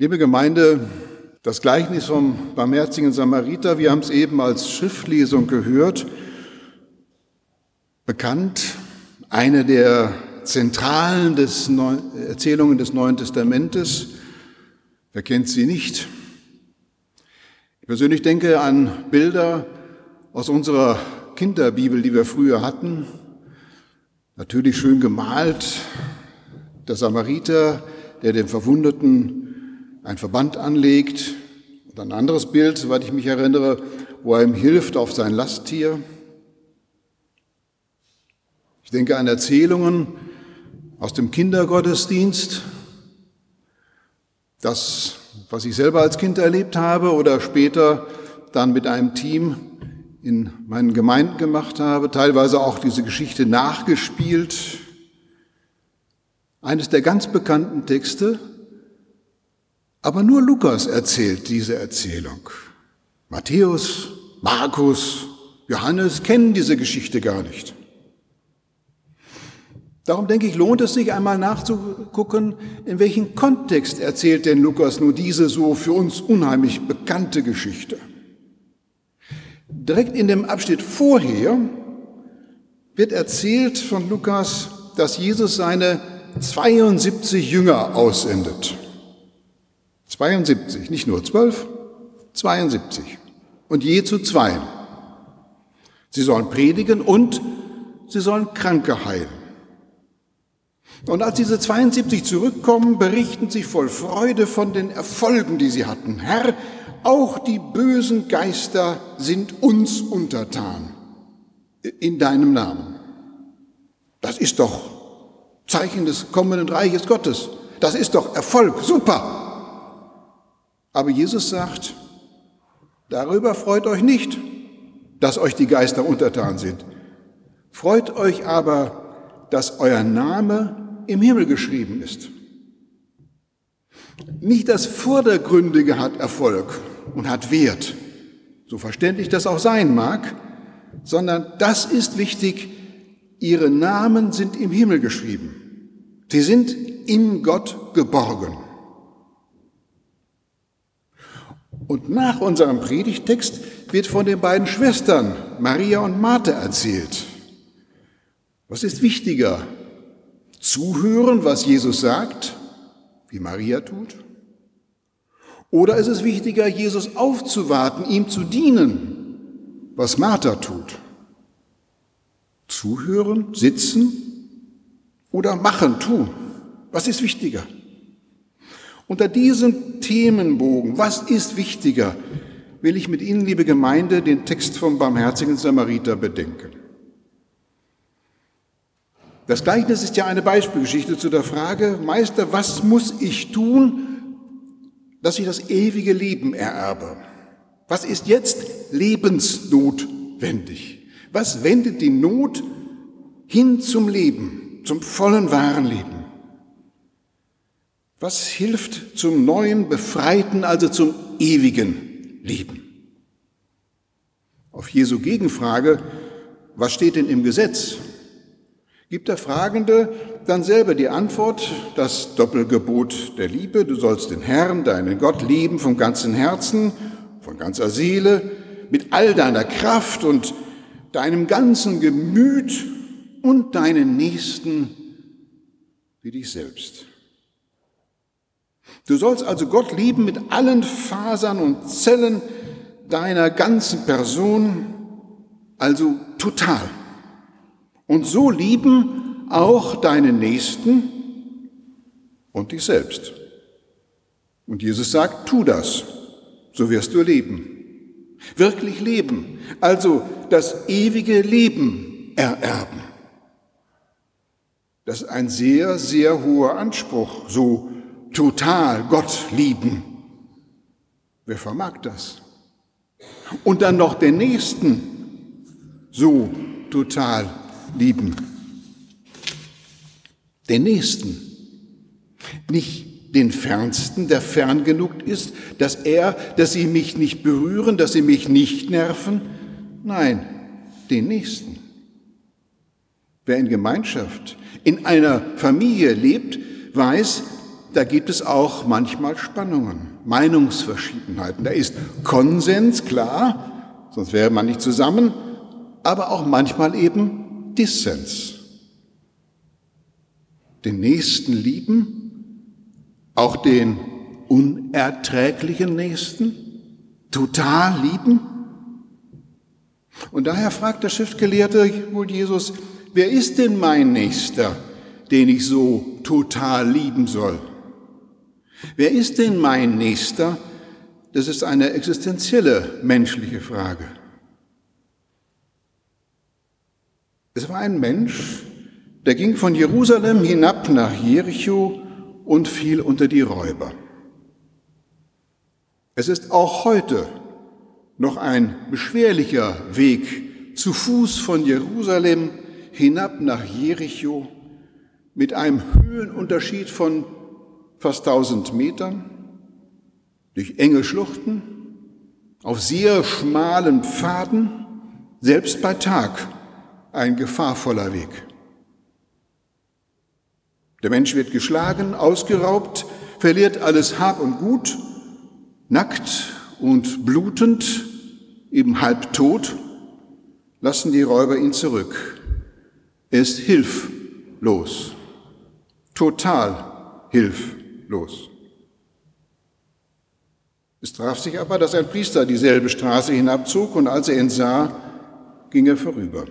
Liebe Gemeinde, das Gleichnis vom barmherzigen Samariter, wir haben es eben als Schriftlesung gehört, bekannt, eine der zentralen des Neu Erzählungen des Neuen Testamentes. Wer kennt sie nicht? Ich persönlich denke an Bilder aus unserer Kinderbibel, die wir früher hatten. Natürlich schön gemalt, der Samariter, der dem Verwundeten ein Verband anlegt. Und ein anderes Bild, soweit ich mich erinnere, wo er ihm hilft auf sein Lasttier. Ich denke an Erzählungen aus dem Kindergottesdienst, das, was ich selber als Kind erlebt habe oder später dann mit einem Team in meinen Gemeinden gemacht habe, teilweise auch diese Geschichte nachgespielt. Eines der ganz bekannten Texte, aber nur Lukas erzählt diese Erzählung. Matthäus, Markus, Johannes kennen diese Geschichte gar nicht. Darum denke ich, lohnt es sich einmal nachzugucken, in welchem Kontext erzählt denn Lukas nur diese so für uns unheimlich bekannte Geschichte. Direkt in dem Abschnitt vorher wird erzählt von Lukas, dass Jesus seine 72 Jünger aussendet. 72, nicht nur 12, 72. Und je zu zweien. Sie sollen predigen und sie sollen Kranke heilen. Und als diese 72 zurückkommen, berichten sie voll Freude von den Erfolgen, die sie hatten. Herr, auch die bösen Geister sind uns untertan in deinem Namen. Das ist doch Zeichen des kommenden Reiches Gottes. Das ist doch Erfolg, super. Aber Jesus sagt, darüber freut euch nicht, dass euch die Geister untertan sind. Freut euch aber, dass euer Name im Himmel geschrieben ist. Nicht das Vordergründige hat Erfolg und hat Wert, so verständlich das auch sein mag, sondern das ist wichtig, ihre Namen sind im Himmel geschrieben. Sie sind in Gott geborgen. Und nach unserem Predigtext wird von den beiden Schwestern, Maria und Martha, erzählt. Was ist wichtiger, zuhören, was Jesus sagt, wie Maria tut? Oder ist es wichtiger, Jesus aufzuwarten, ihm zu dienen, was Martha tut? Zuhören, sitzen oder machen, tun? Was ist wichtiger? Unter diesem Themenbogen, was ist wichtiger, will ich mit Ihnen, liebe Gemeinde, den Text vom barmherzigen Samariter bedenken. Das Gleichnis ist ja eine Beispielgeschichte zu der Frage, Meister, was muss ich tun, dass ich das ewige Leben ererbe? Was ist jetzt lebensnotwendig? Was wendet die Not hin zum Leben, zum vollen wahren Leben? Was hilft zum neuen, befreiten, also zum ewigen Leben? Auf Jesu Gegenfrage, was steht denn im Gesetz? gibt der Fragende dann selber die Antwort, das Doppelgebot der Liebe, du sollst den Herrn, deinen Gott lieben vom ganzen Herzen, von ganzer Seele, mit all deiner Kraft und deinem ganzen Gemüt und deinen Nächsten wie dich selbst. Du sollst also Gott lieben mit allen Fasern und Zellen deiner ganzen Person, also total. Und so lieben auch deinen Nächsten und dich selbst. Und Jesus sagt, tu das, so wirst du leben. Wirklich leben, also das ewige Leben ererben. Das ist ein sehr, sehr hoher Anspruch, so total Gott lieben. Wer vermag das? Und dann noch den Nächsten so total lieben. Den Nächsten. Nicht den Fernsten, der fern genug ist, dass er, dass sie mich nicht berühren, dass sie mich nicht nerven. Nein, den Nächsten. Wer in Gemeinschaft, in einer Familie lebt, weiß, da gibt es auch manchmal Spannungen, Meinungsverschiedenheiten. Da ist Konsens, klar, sonst wäre man nicht zusammen, aber auch manchmal eben Dissens. Den Nächsten lieben, auch den unerträglichen Nächsten, total lieben. Und daher fragt der Schriftgelehrte wohl Jesus, wer ist denn mein Nächster, den ich so total lieben soll? Wer ist denn mein Nächster? Das ist eine existenzielle menschliche Frage. Es war ein Mensch, der ging von Jerusalem hinab nach Jericho und fiel unter die Räuber. Es ist auch heute noch ein beschwerlicher Weg zu Fuß von Jerusalem hinab nach Jericho mit einem Höhenunterschied von fast 1000 Metern, durch enge Schluchten, auf sehr schmalen Pfaden, selbst bei Tag ein gefahrvoller Weg. Der Mensch wird geschlagen, ausgeraubt, verliert alles Hab und Gut, nackt und blutend, eben halb tot, lassen die Räuber ihn zurück. Er ist hilflos, total hilflos. Es traf sich aber, dass ein Priester dieselbe Straße hinabzog und als er ihn sah, ging er vorüber.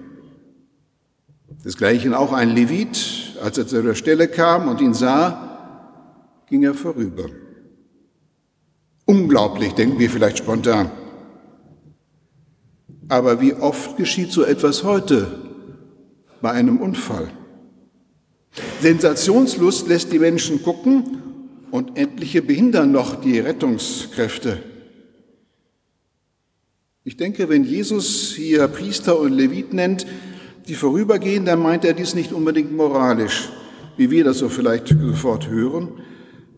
Desgleichen auch ein Levit, als er zu der Stelle kam und ihn sah, ging er vorüber. Unglaublich, denken wir vielleicht spontan. Aber wie oft geschieht so etwas heute bei einem Unfall? Sensationslust lässt die Menschen gucken und etliche behindern noch die Rettungskräfte. Ich denke, wenn Jesus hier Priester und Levit nennt, die vorübergehen, dann meint er dies nicht unbedingt moralisch, wie wir das so vielleicht sofort hören,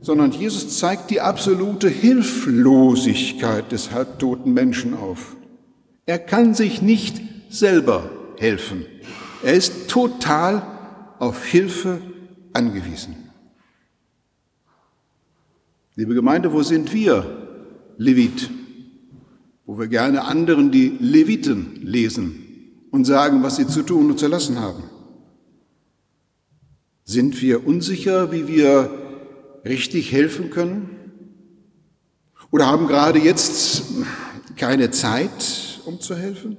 sondern Jesus zeigt die absolute Hilflosigkeit des halbtoten Menschen auf. Er kann sich nicht selber helfen. Er ist total auf Hilfe angewiesen. Liebe Gemeinde, wo sind wir, Levit? Wo wir gerne anderen die Leviten lesen und sagen, was sie zu tun und zu lassen haben. Sind wir unsicher, wie wir richtig helfen können? Oder haben gerade jetzt keine Zeit, um zu helfen?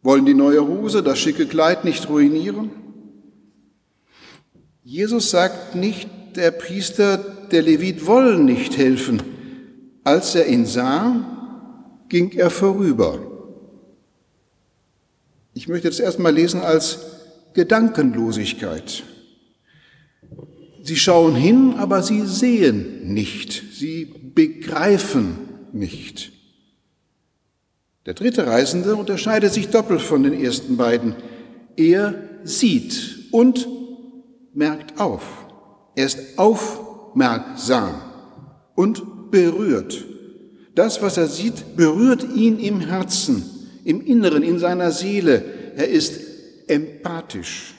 Wollen die neue Hose, das schicke Kleid nicht ruinieren? Jesus sagt nicht, der Priester, der Levit wollen nicht helfen. Als er ihn sah, ging er vorüber. Ich möchte das erstmal lesen als Gedankenlosigkeit. Sie schauen hin, aber sie sehen nicht, sie begreifen nicht. Der dritte Reisende unterscheidet sich doppelt von den ersten beiden. Er sieht und merkt auf. Er ist aufmerksam und berührt. Das, was er sieht, berührt ihn im Herzen, im Inneren, in seiner Seele. Er ist empathisch.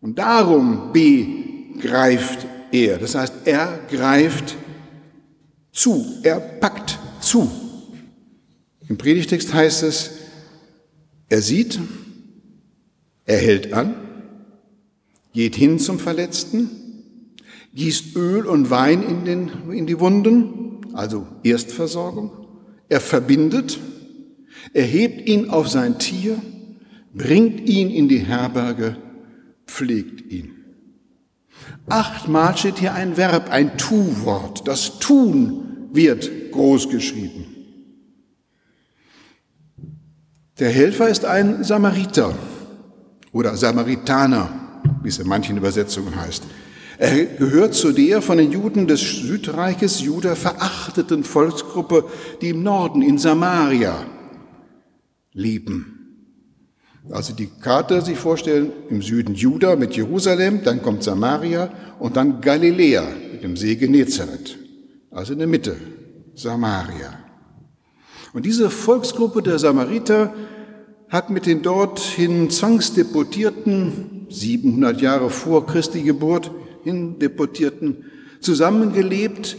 Und darum begreift er. Das heißt, er greift zu, er packt zu. Im Predigtext heißt es, er sieht, er hält an, geht hin zum Verletzten, gießt Öl und Wein in, den, in die Wunden, also Erstversorgung, er verbindet, er hebt ihn auf sein Tier, bringt ihn in die Herberge, pflegt ihn. Achtmal steht hier ein Verb, ein Tu-Wort. Das Tun wird groß geschrieben. Der Helfer ist ein Samariter oder Samaritaner wie es in manchen Übersetzungen heißt. Er gehört zu der von den Juden des Südreiches Juda verachteten Volksgruppe, die im Norden in Samaria leben. Also die Karte sich vorstellen, im Süden Juda mit Jerusalem, dann kommt Samaria und dann Galiläa mit dem See Genezareth. Also in der Mitte, Samaria. Und diese Volksgruppe der Samariter hat mit den dorthin zwangsdeportierten 700 Jahre vor Christi Geburt hin deportierten zusammengelebt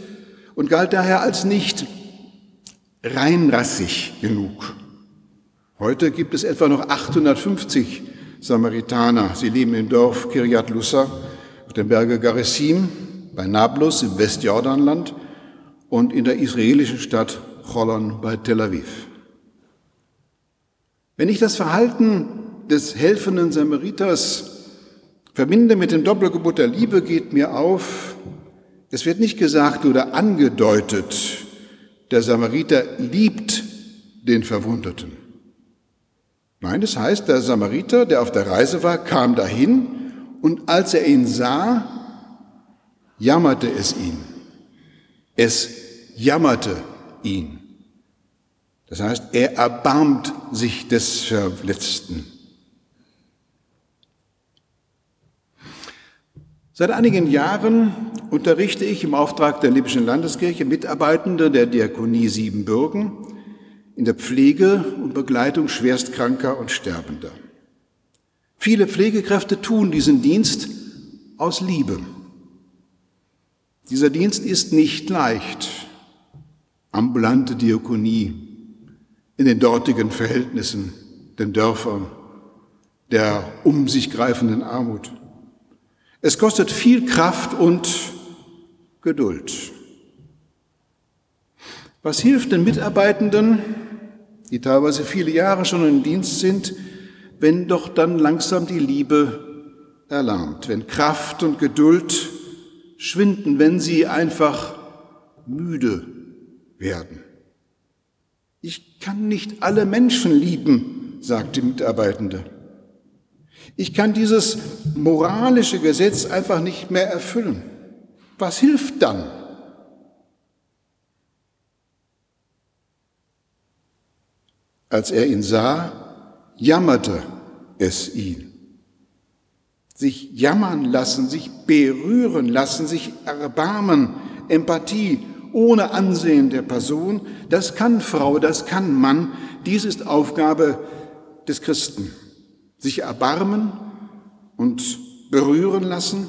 und galt daher als nicht reinrassig genug. Heute gibt es etwa noch 850 Samaritaner. Sie leben im Dorf Kiryat Lussa auf dem Berge Garesim bei Nablus im Westjordanland und in der israelischen Stadt Cholon bei Tel Aviv. Wenn ich das Verhalten des helfenden Samariters verbinde mit dem Doppelgebot der Liebe, geht mir auf, es wird nicht gesagt oder angedeutet, der Samariter liebt den Verwundeten. Nein, das heißt, der Samariter, der auf der Reise war, kam dahin und als er ihn sah, jammerte es ihn. Es jammerte ihn. Das heißt, er erbarmt sich des Verletzten. Seit einigen Jahren unterrichte ich im Auftrag der Lippischen Landeskirche Mitarbeitende der Diakonie Siebenbürgen in der Pflege und Begleitung schwerstkranker und Sterbender. Viele Pflegekräfte tun diesen Dienst aus Liebe. Dieser Dienst ist nicht leicht. Ambulante Diakonie in den dortigen Verhältnissen, den Dörfern, der um sich greifenden Armut. Es kostet viel Kraft und Geduld. Was hilft den Mitarbeitenden, die teilweise viele Jahre schon im Dienst sind, wenn doch dann langsam die Liebe erlahmt, wenn Kraft und Geduld schwinden, wenn sie einfach müde werden. Ich kann nicht alle Menschen lieben, sagt die Mitarbeitende. Ich kann dieses moralische Gesetz einfach nicht mehr erfüllen. Was hilft dann? Als er ihn sah, jammerte es ihn. Sich jammern lassen, sich berühren lassen, sich erbarmen, Empathie ohne Ansehen der Person, das kann Frau, das kann Mann, dies ist Aufgabe des Christen sich erbarmen und berühren lassen,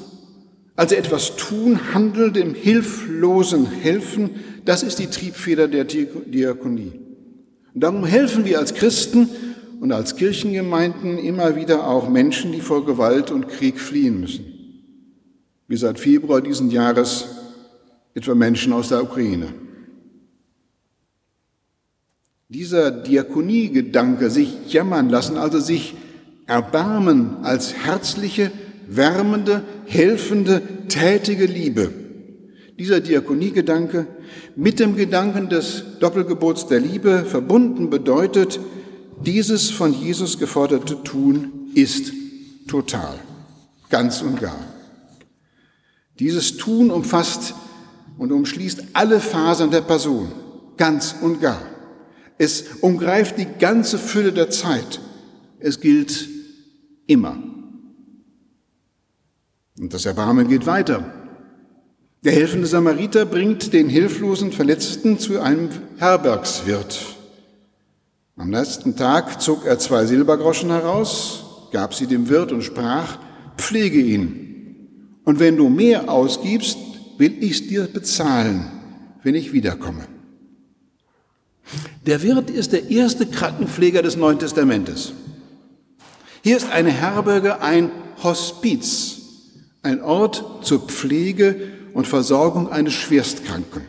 also etwas tun, handeln, dem Hilflosen helfen, das ist die Triebfeder der Diakonie. Und darum helfen wir als Christen und als Kirchengemeinden immer wieder auch Menschen, die vor Gewalt und Krieg fliehen müssen. Wie seit Februar diesen Jahres etwa Menschen aus der Ukraine. Dieser Diakoniegedanke, sich jammern lassen, also sich Erbarmen als herzliche, wärmende, helfende, tätige Liebe. Dieser Diakoniegedanke mit dem Gedanken des Doppelgebots der Liebe verbunden bedeutet, dieses von Jesus geforderte Tun ist total, ganz und gar. Dieses Tun umfasst und umschließt alle Fasern der Person, ganz und gar. Es umgreift die ganze Fülle der Zeit. Es gilt Immer. Und das Erbarmen geht weiter. Der helfende Samariter bringt den hilflosen Verletzten zu einem Herbergswirt. Am letzten Tag zog er zwei Silbergroschen heraus, gab sie dem Wirt und sprach, pflege ihn. Und wenn du mehr ausgibst, will ich's dir bezahlen, wenn ich wiederkomme. Der Wirt ist der erste Krankenpfleger des Neuen Testamentes. Hier ist eine Herberge ein Hospiz, ein Ort zur Pflege und Versorgung eines Schwerstkranken.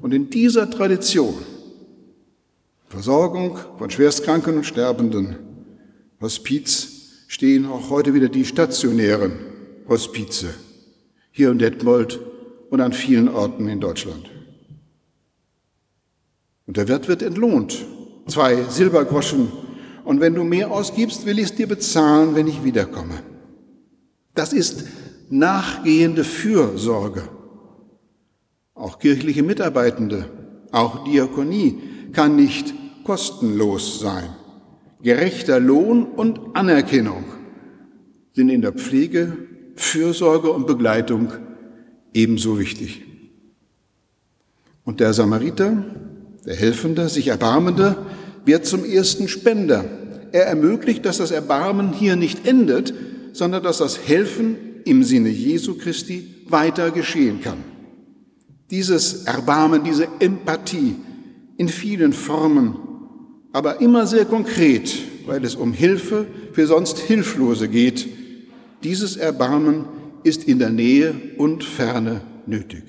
Und in dieser Tradition, Versorgung von Schwerstkranken und Sterbenden, Hospiz, stehen auch heute wieder die stationären Hospize, hier in Detmold und an vielen Orten in Deutschland. Und der Wirt wird entlohnt. Zwei Silbergroschen und wenn du mehr ausgibst, will ich es dir bezahlen, wenn ich wiederkomme. Das ist nachgehende Fürsorge. Auch kirchliche Mitarbeitende, auch Diakonie kann nicht kostenlos sein. Gerechter Lohn und Anerkennung sind in der Pflege, Fürsorge und Begleitung ebenso wichtig. Und der Samariter, der Helfende, sich Erbarmende, wird zum ersten Spender. Er ermöglicht, dass das Erbarmen hier nicht endet, sondern dass das Helfen im Sinne Jesu Christi weiter geschehen kann. Dieses Erbarmen, diese Empathie in vielen Formen, aber immer sehr konkret, weil es um Hilfe für sonst Hilflose geht. Dieses Erbarmen ist in der Nähe und Ferne nötig.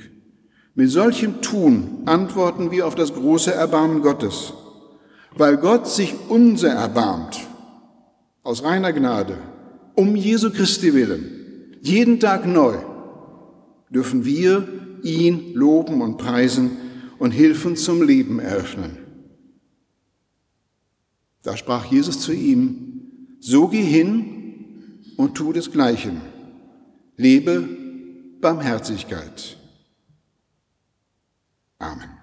Mit solchem Tun antworten wir auf das große Erbarmen Gottes, weil Gott sich unser erbarmt, aus reiner Gnade, um Jesu Christi willen, jeden Tag neu, dürfen wir ihn loben und preisen und Hilfen zum Leben eröffnen. Da sprach Jesus zu ihm, so geh hin und tu desgleichen. Lebe Barmherzigkeit. Amen.